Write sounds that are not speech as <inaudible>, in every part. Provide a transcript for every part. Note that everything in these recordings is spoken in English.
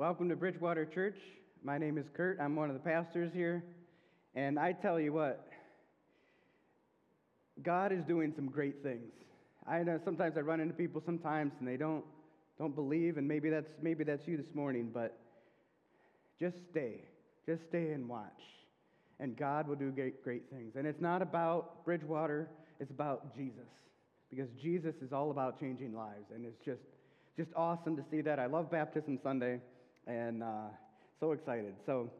Welcome to Bridgewater Church. My name is Kurt. I'm one of the pastors here. And I tell you what, God is doing some great things. I know sometimes I run into people sometimes and they don't don't believe and maybe that's maybe that's you this morning, but just stay. Just stay and watch. And God will do great, great things. And it's not about Bridgewater, it's about Jesus. Because Jesus is all about changing lives and it's just just awesome to see that. I love Baptism Sunday and uh, so excited. So,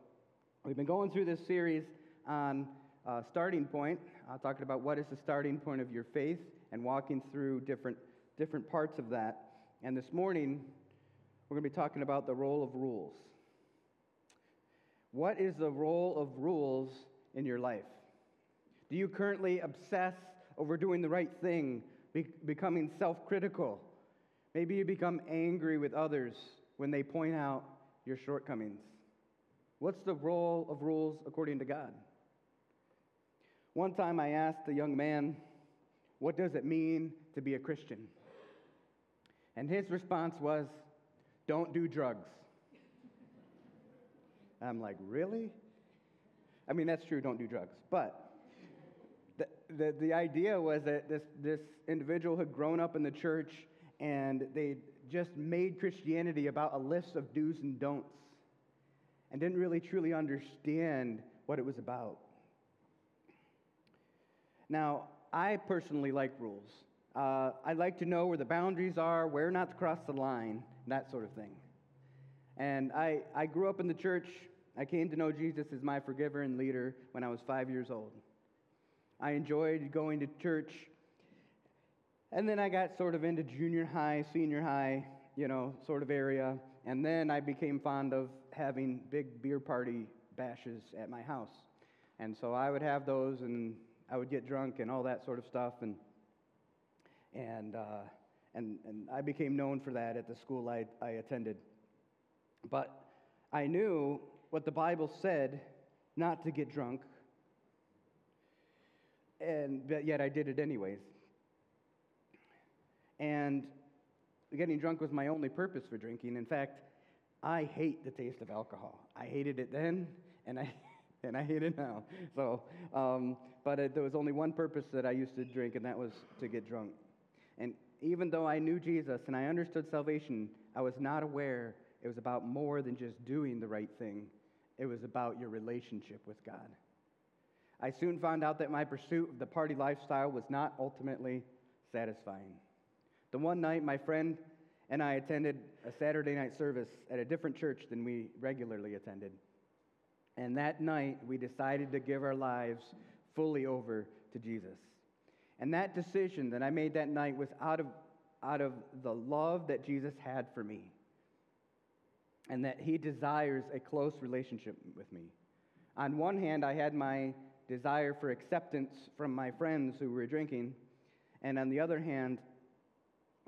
we've been going through this series on uh, starting point, uh, talking about what is the starting point of your faith and walking through different, different parts of that. And this morning, we're going to be talking about the role of rules. What is the role of rules in your life? Do you currently obsess over doing the right thing, be- becoming self critical? Maybe you become angry with others when they point out your shortcomings. What's the role of rules according to God? One time I asked a young man, What does it mean to be a Christian? And his response was, Don't do drugs. I'm like, Really? I mean, that's true, don't do drugs. But the, the, the idea was that this, this individual had grown up in the church and they just made Christianity about a list of do's and don'ts and didn't really truly understand what it was about. Now, I personally like rules. Uh, I like to know where the boundaries are, where not to cross the line, that sort of thing. And I, I grew up in the church. I came to know Jesus as my forgiver and leader when I was five years old. I enjoyed going to church and then I got sort of into junior high, senior high, you know, sort of area. And then I became fond of having big beer party bashes at my house. And so I would have those and I would get drunk and all that sort of stuff. And, and, uh, and, and I became known for that at the school I, I attended. But I knew what the Bible said not to get drunk, and but yet I did it anyways. And getting drunk was my only purpose for drinking. In fact, I hate the taste of alcohol. I hated it then, and I, <laughs> and I hate it now. So, um, but it, there was only one purpose that I used to drink, and that was to get drunk. And even though I knew Jesus and I understood salvation, I was not aware it was about more than just doing the right thing. It was about your relationship with God. I soon found out that my pursuit of the party lifestyle was not ultimately satisfying. The one night, my friend and I attended a Saturday night service at a different church than we regularly attended. And that night, we decided to give our lives fully over to Jesus. And that decision that I made that night was out of, out of the love that Jesus had for me, and that he desires a close relationship with me. On one hand, I had my desire for acceptance from my friends who were drinking, and on the other hand,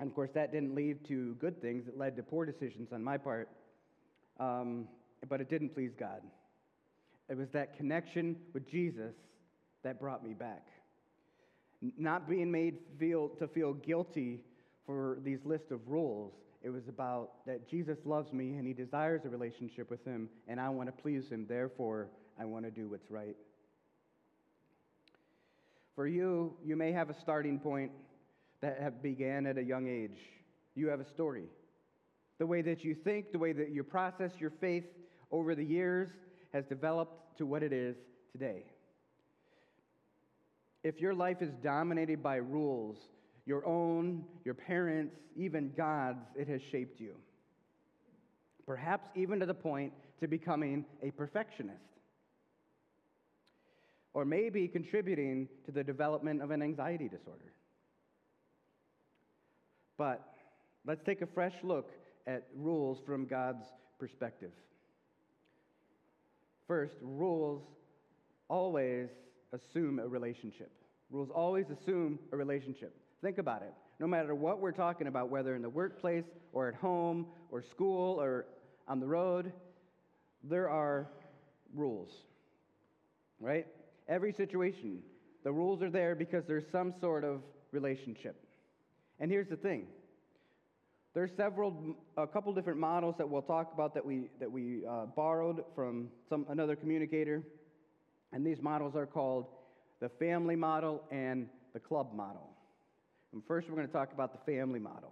and of course, that didn't lead to good things. It led to poor decisions on my part. Um, but it didn't please God. It was that connection with Jesus that brought me back. Not being made feel, to feel guilty for these list of rules. It was about that Jesus loves me and he desires a relationship with him, and I want to please him. Therefore, I want to do what's right. For you, you may have a starting point that have began at a young age. You have a story. The way that you think, the way that you process your faith over the years has developed to what it is today. If your life is dominated by rules, your own, your parents, even God's, it has shaped you. Perhaps even to the point to becoming a perfectionist. Or maybe contributing to the development of an anxiety disorder. But let's take a fresh look at rules from God's perspective. First, rules always assume a relationship. Rules always assume a relationship. Think about it. No matter what we're talking about, whether in the workplace or at home or school or on the road, there are rules. Right? Every situation, the rules are there because there's some sort of relationship. And here's the thing There's several, a couple different models that we'll talk about that we, that we uh, borrowed from some, another communicator. And these models are called the family model and the club model. And first, we're going to talk about the family model.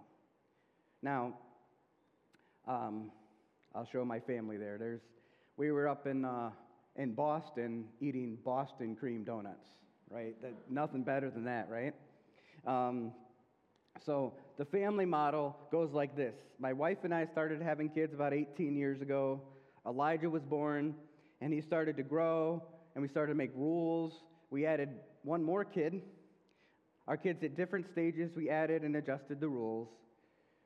Now, um, I'll show my family there. There's, we were up in, uh, in Boston eating Boston cream donuts, right? That, nothing better than that, right? Um, so the family model goes like this My wife and I started having kids about 18 years ago. Elijah was born, and he started to grow, and we started to make rules. We added one more kid. Our kids at different stages, we added and adjusted the rules.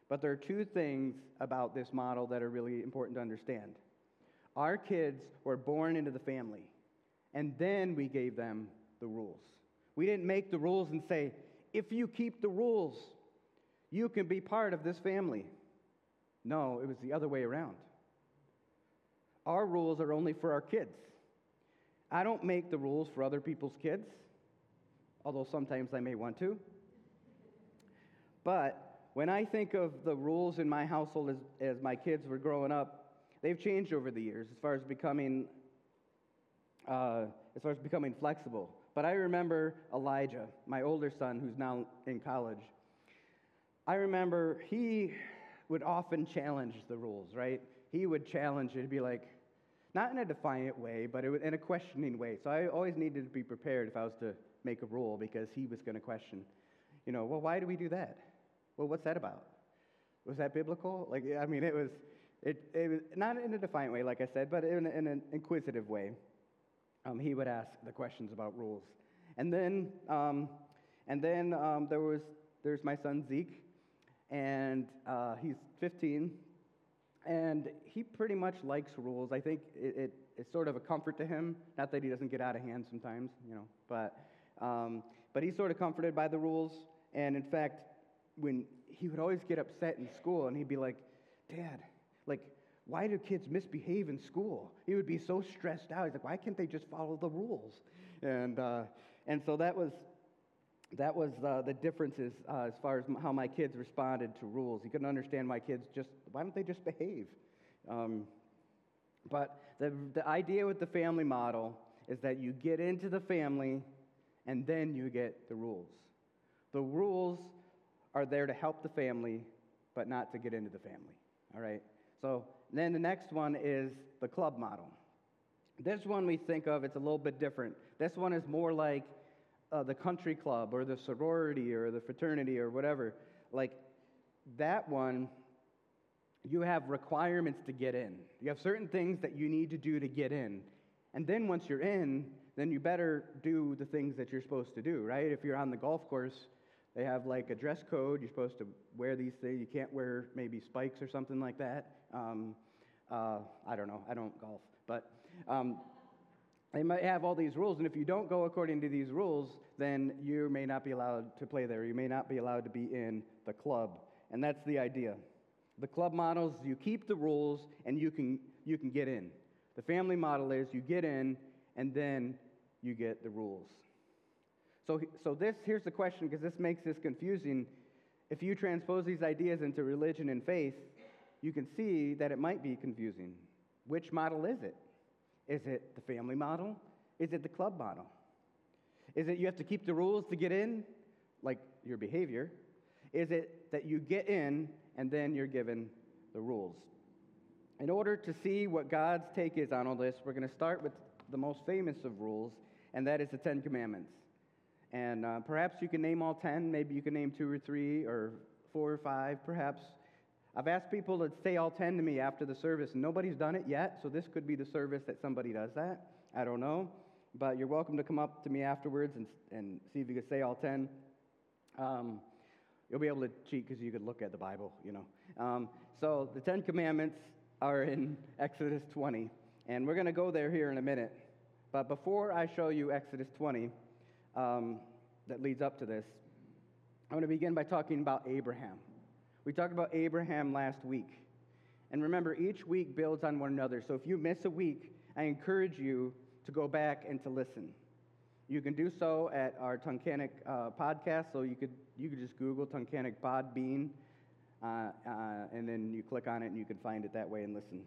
But there are two things about this model that are really important to understand. Our kids were born into the family, and then we gave them the rules. We didn't make the rules and say, if you keep the rules, you can be part of this family. No, it was the other way around. Our rules are only for our kids. I don't make the rules for other people's kids, although sometimes I may want to. But when I think of the rules in my household as, as my kids were growing up, they've changed over the years as far as becoming uh, as far as becoming flexible. But I remember Elijah, my older son, who's now in college. I remember he would often challenge the rules, right? He would challenge it, be like, not in a defiant way, but in a questioning way. So I always needed to be prepared if I was to make a rule because he was going to question, you know, well, why do we do that? Well, what's that about? Was that biblical? Like, I mean, it was, it, it was not in a defiant way, like I said, but in, in an inquisitive way. Um, he would ask the questions about rules. And then, um, and then um, there was, there's my son Zeke, and uh, he's 15, and he pretty much likes rules. I think it, it, it's sort of a comfort to him. Not that he doesn't get out of hand sometimes, you know, but, um, but he's sort of comforted by the rules. And in fact, when he would always get upset in school, and he'd be like, Dad, like, why do kids misbehave in school? He would be so stressed out. He's like, why can't they just follow the rules? And, uh, and so that was, that was uh, the differences uh, as far as how my kids responded to rules. You couldn't understand why kids just, why don't they just behave? Um, but the, the idea with the family model is that you get into the family and then you get the rules. The rules are there to help the family, but not to get into the family. All right? So then the next one is the club model. This one we think of, it's a little bit different. This one is more like uh, the country club or the sorority or the fraternity or whatever. Like that one, you have requirements to get in. You have certain things that you need to do to get in. And then once you're in, then you better do the things that you're supposed to do, right? If you're on the golf course, they have like a dress code. You're supposed to wear these things. You can't wear maybe spikes or something like that. Um, uh, I don't know. I don't golf. But um, they might have all these rules, and if you don't go according to these rules, then you may not be allowed to play there. You may not be allowed to be in the club. And that's the idea. The club models, you keep the rules and you can, you can get in. The family model is you get in and then you get the rules. So, so this, here's the question because this makes this confusing. If you transpose these ideas into religion and faith, you can see that it might be confusing. Which model is it? Is it the family model? Is it the club model? Is it you have to keep the rules to get in, like your behavior? Is it that you get in and then you're given the rules? In order to see what God's take is on all this, we're going to start with the most famous of rules, and that is the Ten Commandments. And uh, perhaps you can name all ten, maybe you can name two or three, or four or five, perhaps. I've asked people to say all 10 to me after the service, and nobody's done it yet, so this could be the service that somebody does that. I don't know. But you're welcome to come up to me afterwards and, and see if you can say all 10. Um, you'll be able to cheat because you could look at the Bible, you know. Um, so the Ten Commandments are in <laughs> Exodus 20, and we're going to go there here in a minute. But before I show you Exodus 20, um, that leads up to this, I want to begin by talking about Abraham. We talked about Abraham last week. And remember, each week builds on one another. So if you miss a week, I encourage you to go back and to listen. You can do so at our Tunkhannock uh, podcast. So you could, you could just Google Tunkhannock Podbean uh, uh, and then you click on it and you can find it that way and listen.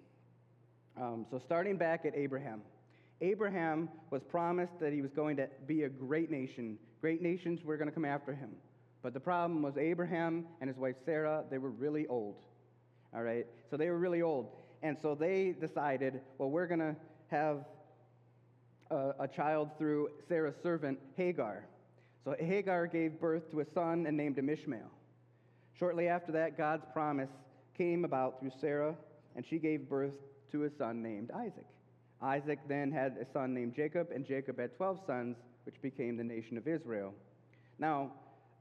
Um, so, starting back at Abraham. Abraham was promised that he was going to be a great nation. Great nations were going to come after him. But the problem was Abraham and his wife Sarah, they were really old. All right? So they were really old. And so they decided, well, we're going to have a, a, child through Sarah's servant, Hagar. So Hagar gave birth to a son and named him Ishmael. Shortly after that, God's promise came about through Sarah, and she gave birth to a son named Isaac. Isaac then had a son named Jacob, and Jacob had 12 sons, which became the nation of Israel. Now,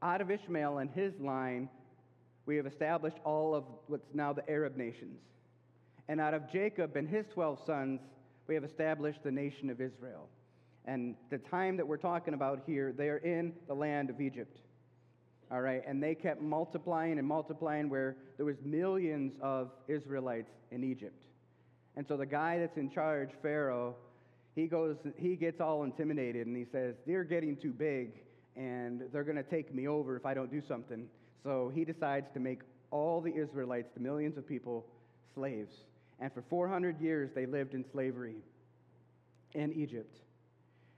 out of Ishmael and his line, we have established all of what's now the Arab nations. And out of Jacob and his 12 sons, we have established the nation of Israel. And the time that we're talking about here, they are in the land of Egypt. All right, and they kept multiplying and multiplying where there was millions of Israelites in Egypt. And so the guy that's in charge, Pharaoh, he goes, he gets all intimidated and he says, They're getting too big and they're going to take me over if I don't do something. So he decides to make all the Israelites, the millions of people, slaves. And for 400 years, they lived in slavery in Egypt.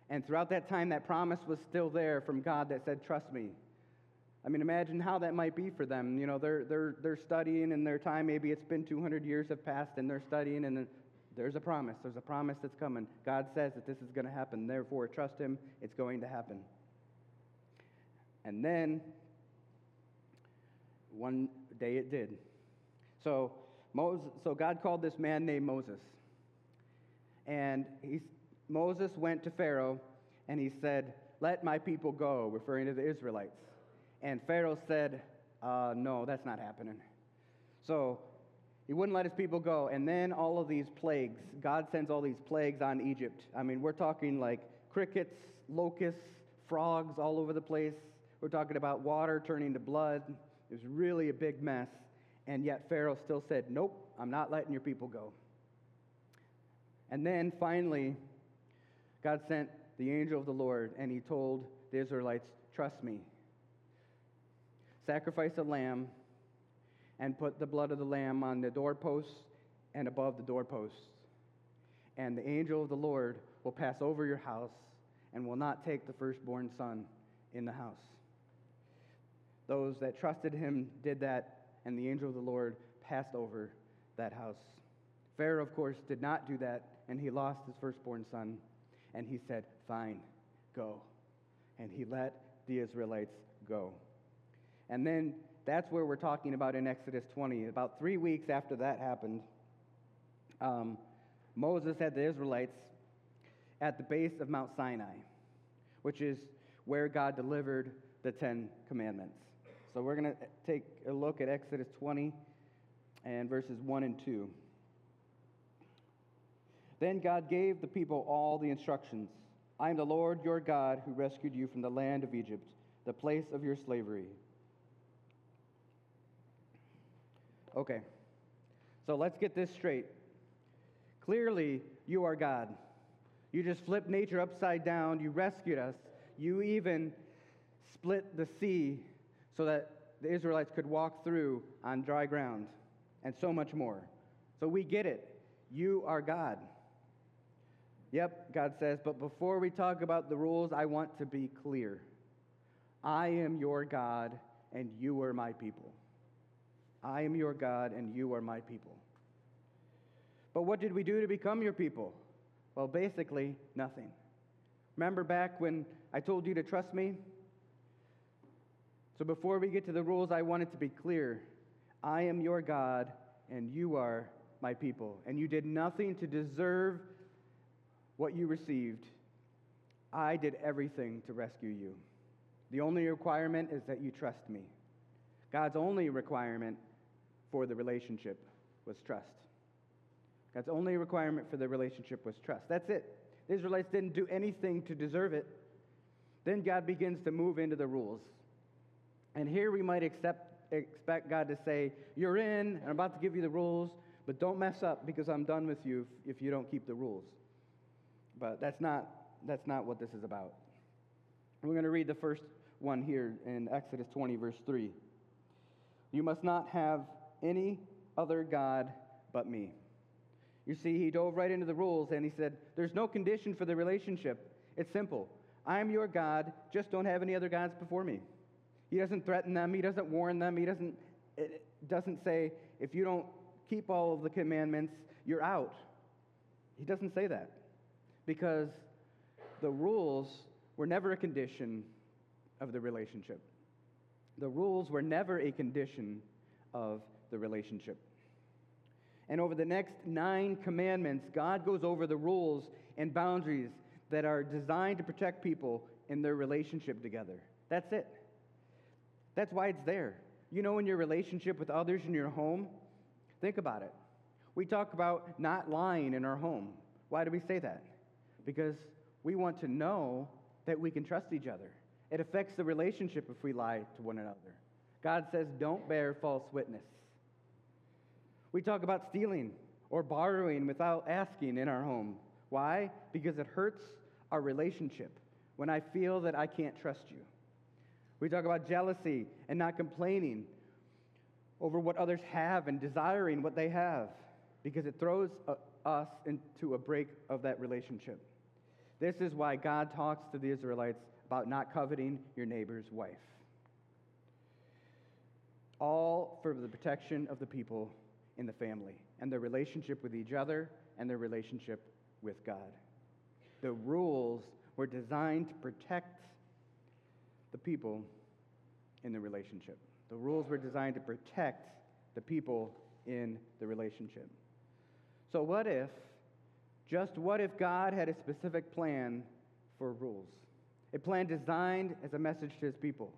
And throughout that time, that promise was still there from God that said, Trust me. I mean, imagine how that might be for them. You know, they're, they're, they're studying in their time. Maybe it's been 200 years have passed and they're studying, and there's a promise. There's a promise that's coming. God says that this is going to happen. Therefore, trust Him. It's going to happen. And then, one day it did. So, Moses, so God called this man named Moses. And he, Moses went to Pharaoh and he said, Let my people go, referring to the Israelites. And Pharaoh said, uh, No, that's not happening. So he wouldn't let his people go. And then all of these plagues, God sends all these plagues on Egypt. I mean, we're talking like crickets, locusts, frogs all over the place. We're talking about water turning to blood. It was really a big mess. And yet Pharaoh still said, Nope, I'm not letting your people go. And then finally, God sent the angel of the Lord and he told the Israelites, Trust me. Sacrifice a lamb and put the blood of the lamb on the doorposts and above the doorposts. And the angel of the Lord will pass over your house and will not take the firstborn son in the house. Those that trusted him did that, and the angel of the Lord passed over that house. Pharaoh, of course, did not do that, and he lost his firstborn son. And he said, Fine, go. And he let the Israelites go. And then that's where we're talking about in Exodus 20. About three weeks after that happened, um, Moses had the Israelites at the base of Mount Sinai, which is where God delivered the Ten Commandments. So we're going to take a look at Exodus 20 and verses 1 and 2. Then God gave the people all the instructions I am the Lord your God who rescued you from the land of Egypt, the place of your slavery. Okay, so let's get this straight. Clearly, you are God. You just flipped nature upside down. You rescued us. You even split the sea so that the Israelites could walk through on dry ground, and so much more. So we get it. You are God. Yep, God says, but before we talk about the rules, I want to be clear. I am your God, and you are my people. I am your God, and you are my people. But what did we do to become your people? Well, basically, nothing. Remember back when I told you to trust me? So before we get to the rules, I want it to be clear I am your God, and you are my people. And you did nothing to deserve what you received. I did everything to rescue you. The only requirement is that you trust me. God's only requirement for the relationship was trust. God's only requirement for the relationship was trust. That's it. The Israelites didn't do anything to deserve it. Then God begins to move into the rules. And here we might accept, expect God to say, You're in, and I'm about to give you the rules, but don't mess up because I'm done with you if, if you don't keep the rules. But that's not, that's not what this is about. We're going to read the first one here in Exodus 20, verse 3. You must not have any other God but me. You see, he dove right into the rules and he said, There's no condition for the relationship. It's simple. I'm your God, just don't have any other gods before me. He doesn't threaten them, he doesn't warn them, he doesn't, doesn't say, If you don't keep all of the commandments, you're out. He doesn't say that because the rules were never a condition of the relationship. The rules were never a condition of the relationship. And over the next nine commandments, God goes over the rules and boundaries that are designed to protect people in their relationship together. That's it. That's why it's there. You know, in your relationship with others in your home, think about it. We talk about not lying in our home. Why do we say that? Because we want to know that we can trust each other. It affects the relationship if we lie to one another. God says, don't bear false witness. We talk about stealing or borrowing without asking in our home. Why? Because it hurts our relationship when I feel that I can't trust you. We talk about jealousy and not complaining over what others have and desiring what they have because it throws uh, us into a break of that relationship. This is why God talks to the Israelites about not coveting your neighbor's wife. All for the protection of the people in the family and their relationship with each other and their relationship with God. The rules were designed to protect people in the relationship. The rules were designed to protect the people in the relationship. So, what if, just what if God had a specific plan for rules? A plan designed as a message to his people.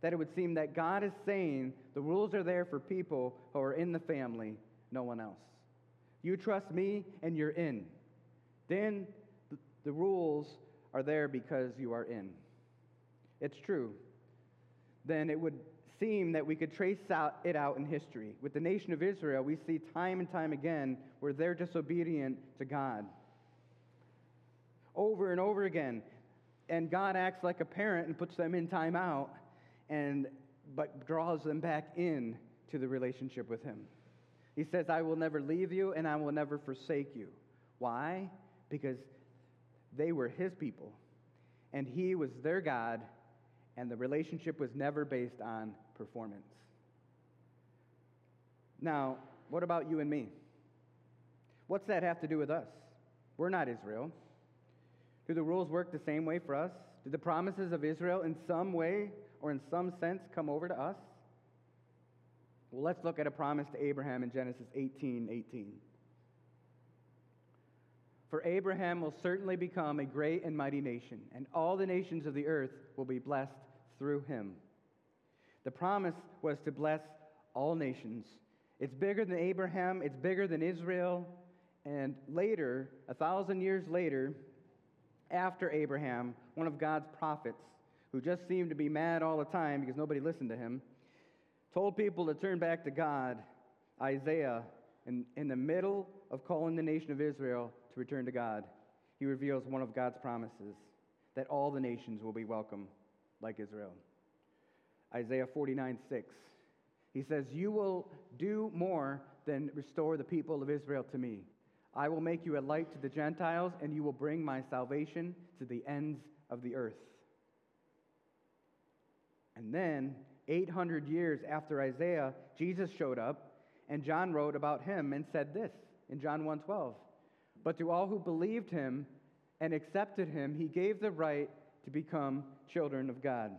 That it would seem that God is saying the rules are there for people who are in the family, no one else. You trust me and you're in. Then the rules are there because you are in. It's true. Then it would seem that we could trace out, it out in history. With the nation of Israel, we see time and time again where they're disobedient to God. Over and over again. And God acts like a parent and puts them in timeout and but draws them back in to the relationship with him. He says, I will never leave you and I will never forsake you. Why? Because they were his people and he was their God, and the relationship was never based on performance. Now, what about you and me? What's that have to do with us? We're not Israel. Do the rules work the same way for us? Do the promises of Israel in some way or in some sense come over to us? Well, let's look at a promise to Abraham in Genesis 18 18. For Abraham will certainly become a great and mighty nation, and all the nations of the earth will be blessed through him. The promise was to bless all nations. It's bigger than Abraham, it's bigger than Israel. And later, a thousand years later, after Abraham, one of God's prophets, who just seemed to be mad all the time because nobody listened to him, told people to turn back to God. Isaiah, in, in the middle of calling the nation of Israel to return to God, he reveals one of God's promises that all the nations will be welcome like Israel. Isaiah 49 6. He says, You will do more than restore the people of Israel to me. I will make you a light to the Gentiles, and you will bring my salvation to the ends of the earth. And then, 800 years after Isaiah, Jesus showed up, and John wrote about him and said this in John 1:12. But to all who believed him and accepted him, he gave the right to become children of God.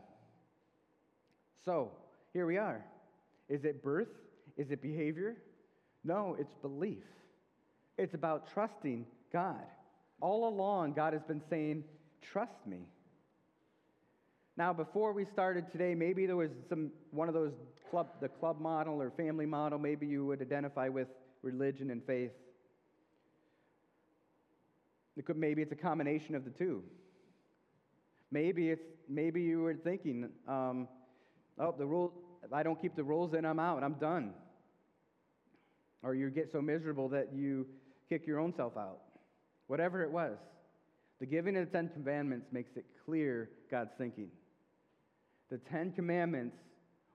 So, here we are. Is it birth? Is it behavior? No, it's belief. It's about trusting God. All along, God has been saying, Trust me. Now, before we started today, maybe there was some one of those club, the club model or family model. Maybe you would identify with religion and faith. It could, maybe it's a combination of the two. Maybe it's maybe you were thinking, um, oh, the rule. If I don't keep the rules, then I'm out. I'm done. Or you get so miserable that you kick your own self out. Whatever it was, the giving of the Ten Commandments makes it clear God's thinking. The Ten Commandments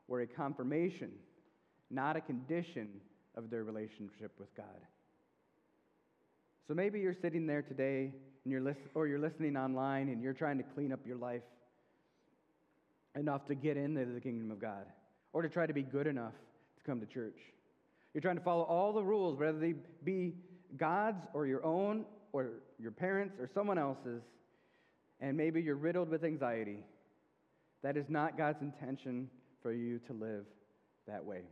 were a confirmation not a condition of their relationship with God. So maybe you're sitting there today and you're list- or you're listening online and you're trying to clean up your life enough to get into the kingdom of God or to try to be good enough to come to church. You're trying to follow all the rules, whether they be God's or your own or your parents or someone else's, and maybe you're riddled with anxiety. That is not God's intention for you to live that way.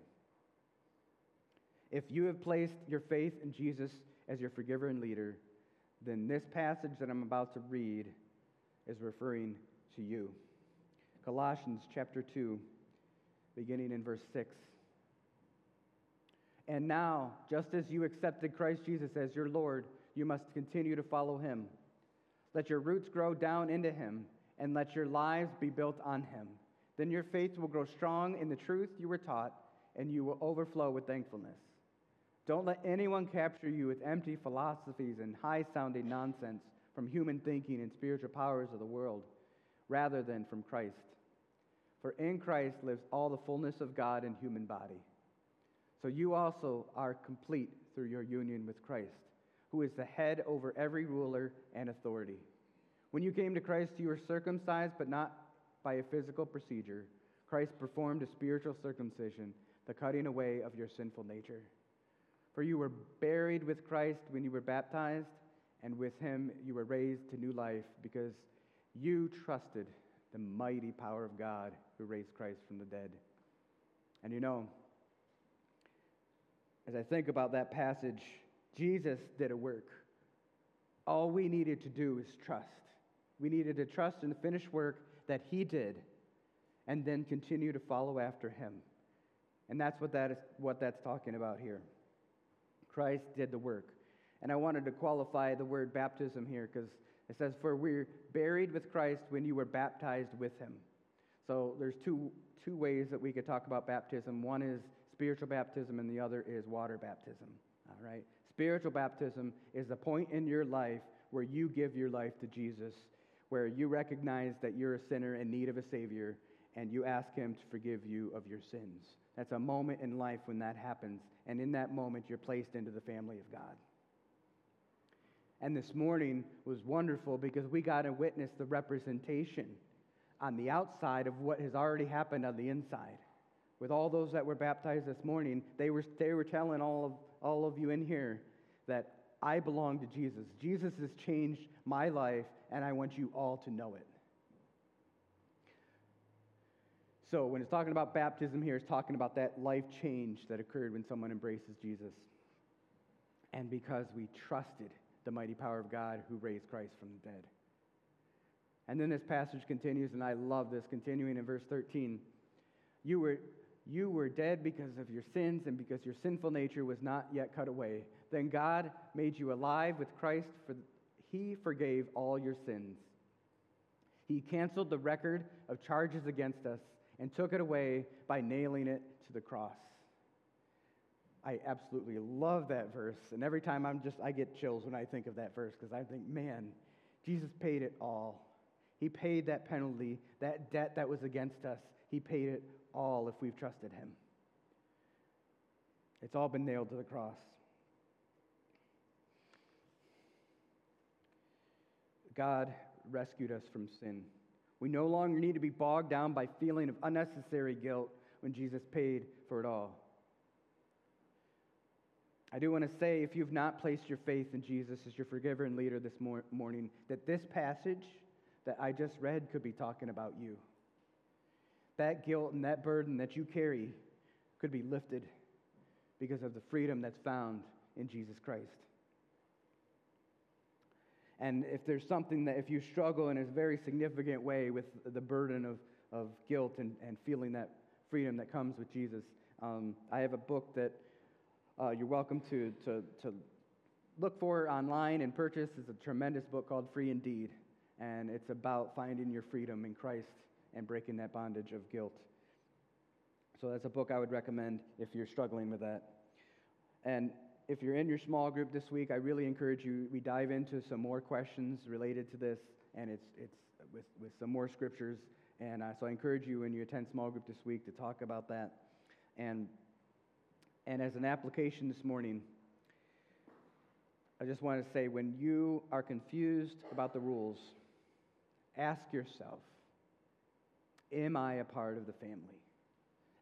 If you have placed your faith in Jesus as your forgiver and leader, then this passage that I'm about to read is referring to you. Colossians chapter 2, beginning in verse 6. And now, just as you accepted Christ Jesus as your Lord, you must continue to follow him. Let your roots grow down into him, and let your lives be built on him. Then your faith will grow strong in the truth you were taught, and you will overflow with thankfulness. Don't let anyone capture you with empty philosophies and high sounding nonsense from human thinking and spiritual powers of the world, rather than from Christ. For in Christ lives all the fullness of God in human body. So you also are complete through your union with Christ, who is the head over every ruler and authority. When you came to Christ, you were circumcised, but not by a physical procedure. Christ performed a spiritual circumcision, the cutting away of your sinful nature. For you were buried with Christ when you were baptized, and with him you were raised to new life because you trusted the mighty power of God who raised Christ from the dead. And you know, as I think about that passage, Jesus did a work. All we needed to do is trust. We needed to trust in the finished work that he did and then continue to follow after him. And that's what, that is, what that's talking about here. Christ did the work. And I wanted to qualify the word baptism here because it says, For we're buried with Christ when you were baptized with him. So there's two, two ways that we could talk about baptism. One is spiritual baptism, and the other is water baptism. All right? Spiritual baptism is the point in your life where you give your life to Jesus, where you recognize that you're a sinner in need of a Savior, and you ask Him to forgive you of your sins. That's a moment in life when that happens, and in that moment, you're placed into the family of God. And this morning was wonderful because we got to witness the representation on the outside of what has already happened on the inside. With all those that were baptized this morning, they were, they were telling all of, all of you in here that I belong to Jesus. Jesus has changed my life, and I want you all to know it. So, when it's talking about baptism here, it's talking about that life change that occurred when someone embraces Jesus. And because we trusted the mighty power of God who raised Christ from the dead. And then this passage continues, and I love this, continuing in verse 13. You were, you were dead because of your sins and because your sinful nature was not yet cut away. Then God made you alive with Christ, for he forgave all your sins. He canceled the record of charges against us and took it away by nailing it to the cross. I absolutely love that verse. And every time I'm just, I get chills when I think of that verse because I think, man, Jesus paid it all. He paid that penalty, that debt that was against us. He paid it all if we've trusted Him. It's all been nailed to the cross. God rescued us from sin. We no longer need to be bogged down by feeling of unnecessary guilt when Jesus paid for it all. I do want to say, if you've not placed your faith in Jesus as your forgiver and leader this mor- morning, that this passage that I just read could be talking about you. That guilt and that burden that you carry could be lifted because of the freedom that's found in Jesus Christ. And if there's something that, if you struggle in a very significant way with the burden of, of guilt and, and feeling that freedom that comes with Jesus, um, I have a book that uh, you're welcome to, to, to look for online and purchase. It's a tremendous book called Free Indeed. And it's about finding your freedom in Christ and breaking that bondage of guilt. So that's a book I would recommend if you're struggling with that. And if you're in your small group this week, I really encourage you, we dive into some more questions related to this, and it's, it's with, with some more scriptures. And uh, so I encourage you when you attend small group this week to talk about that. And And as an application this morning, I just want to say when you are confused about the rules, ask yourself Am I a part of the family?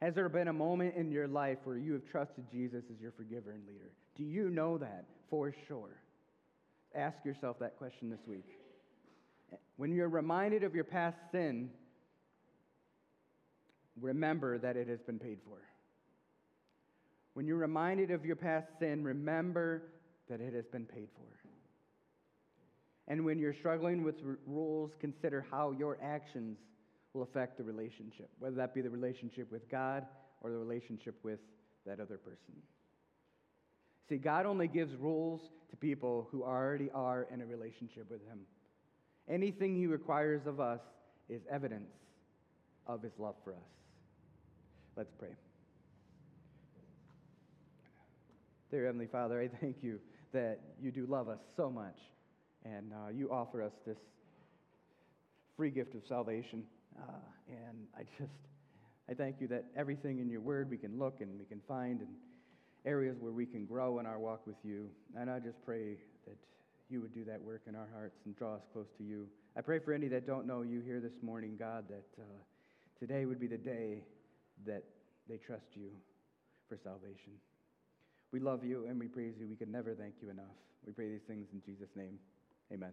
Has there been a moment in your life where you have trusted Jesus as your forgiver and leader? Do you know that for sure? Ask yourself that question this week. When you're reminded of your past sin, remember that it has been paid for. When you're reminded of your past sin, remember that it has been paid for. And when you're struggling with r- rules, consider how your actions will affect the relationship, whether that be the relationship with God or the relationship with that other person. See, God only gives rules to people who already are in a relationship with Him. Anything He requires of us is evidence of His love for us. Let's pray. Dear Heavenly Father, I thank you that you do love us so much, and uh, you offer us this free gift of salvation. Uh, and I just, I thank you that everything in your word we can look and we can find, and areas where we can grow in our walk with you. And I just pray that you would do that work in our hearts and draw us close to you. I pray for any that don't know you here this morning, God, that uh, today would be the day that they trust you for salvation. We love you and we praise you. We can never thank you enough. We pray these things in Jesus' name. Amen.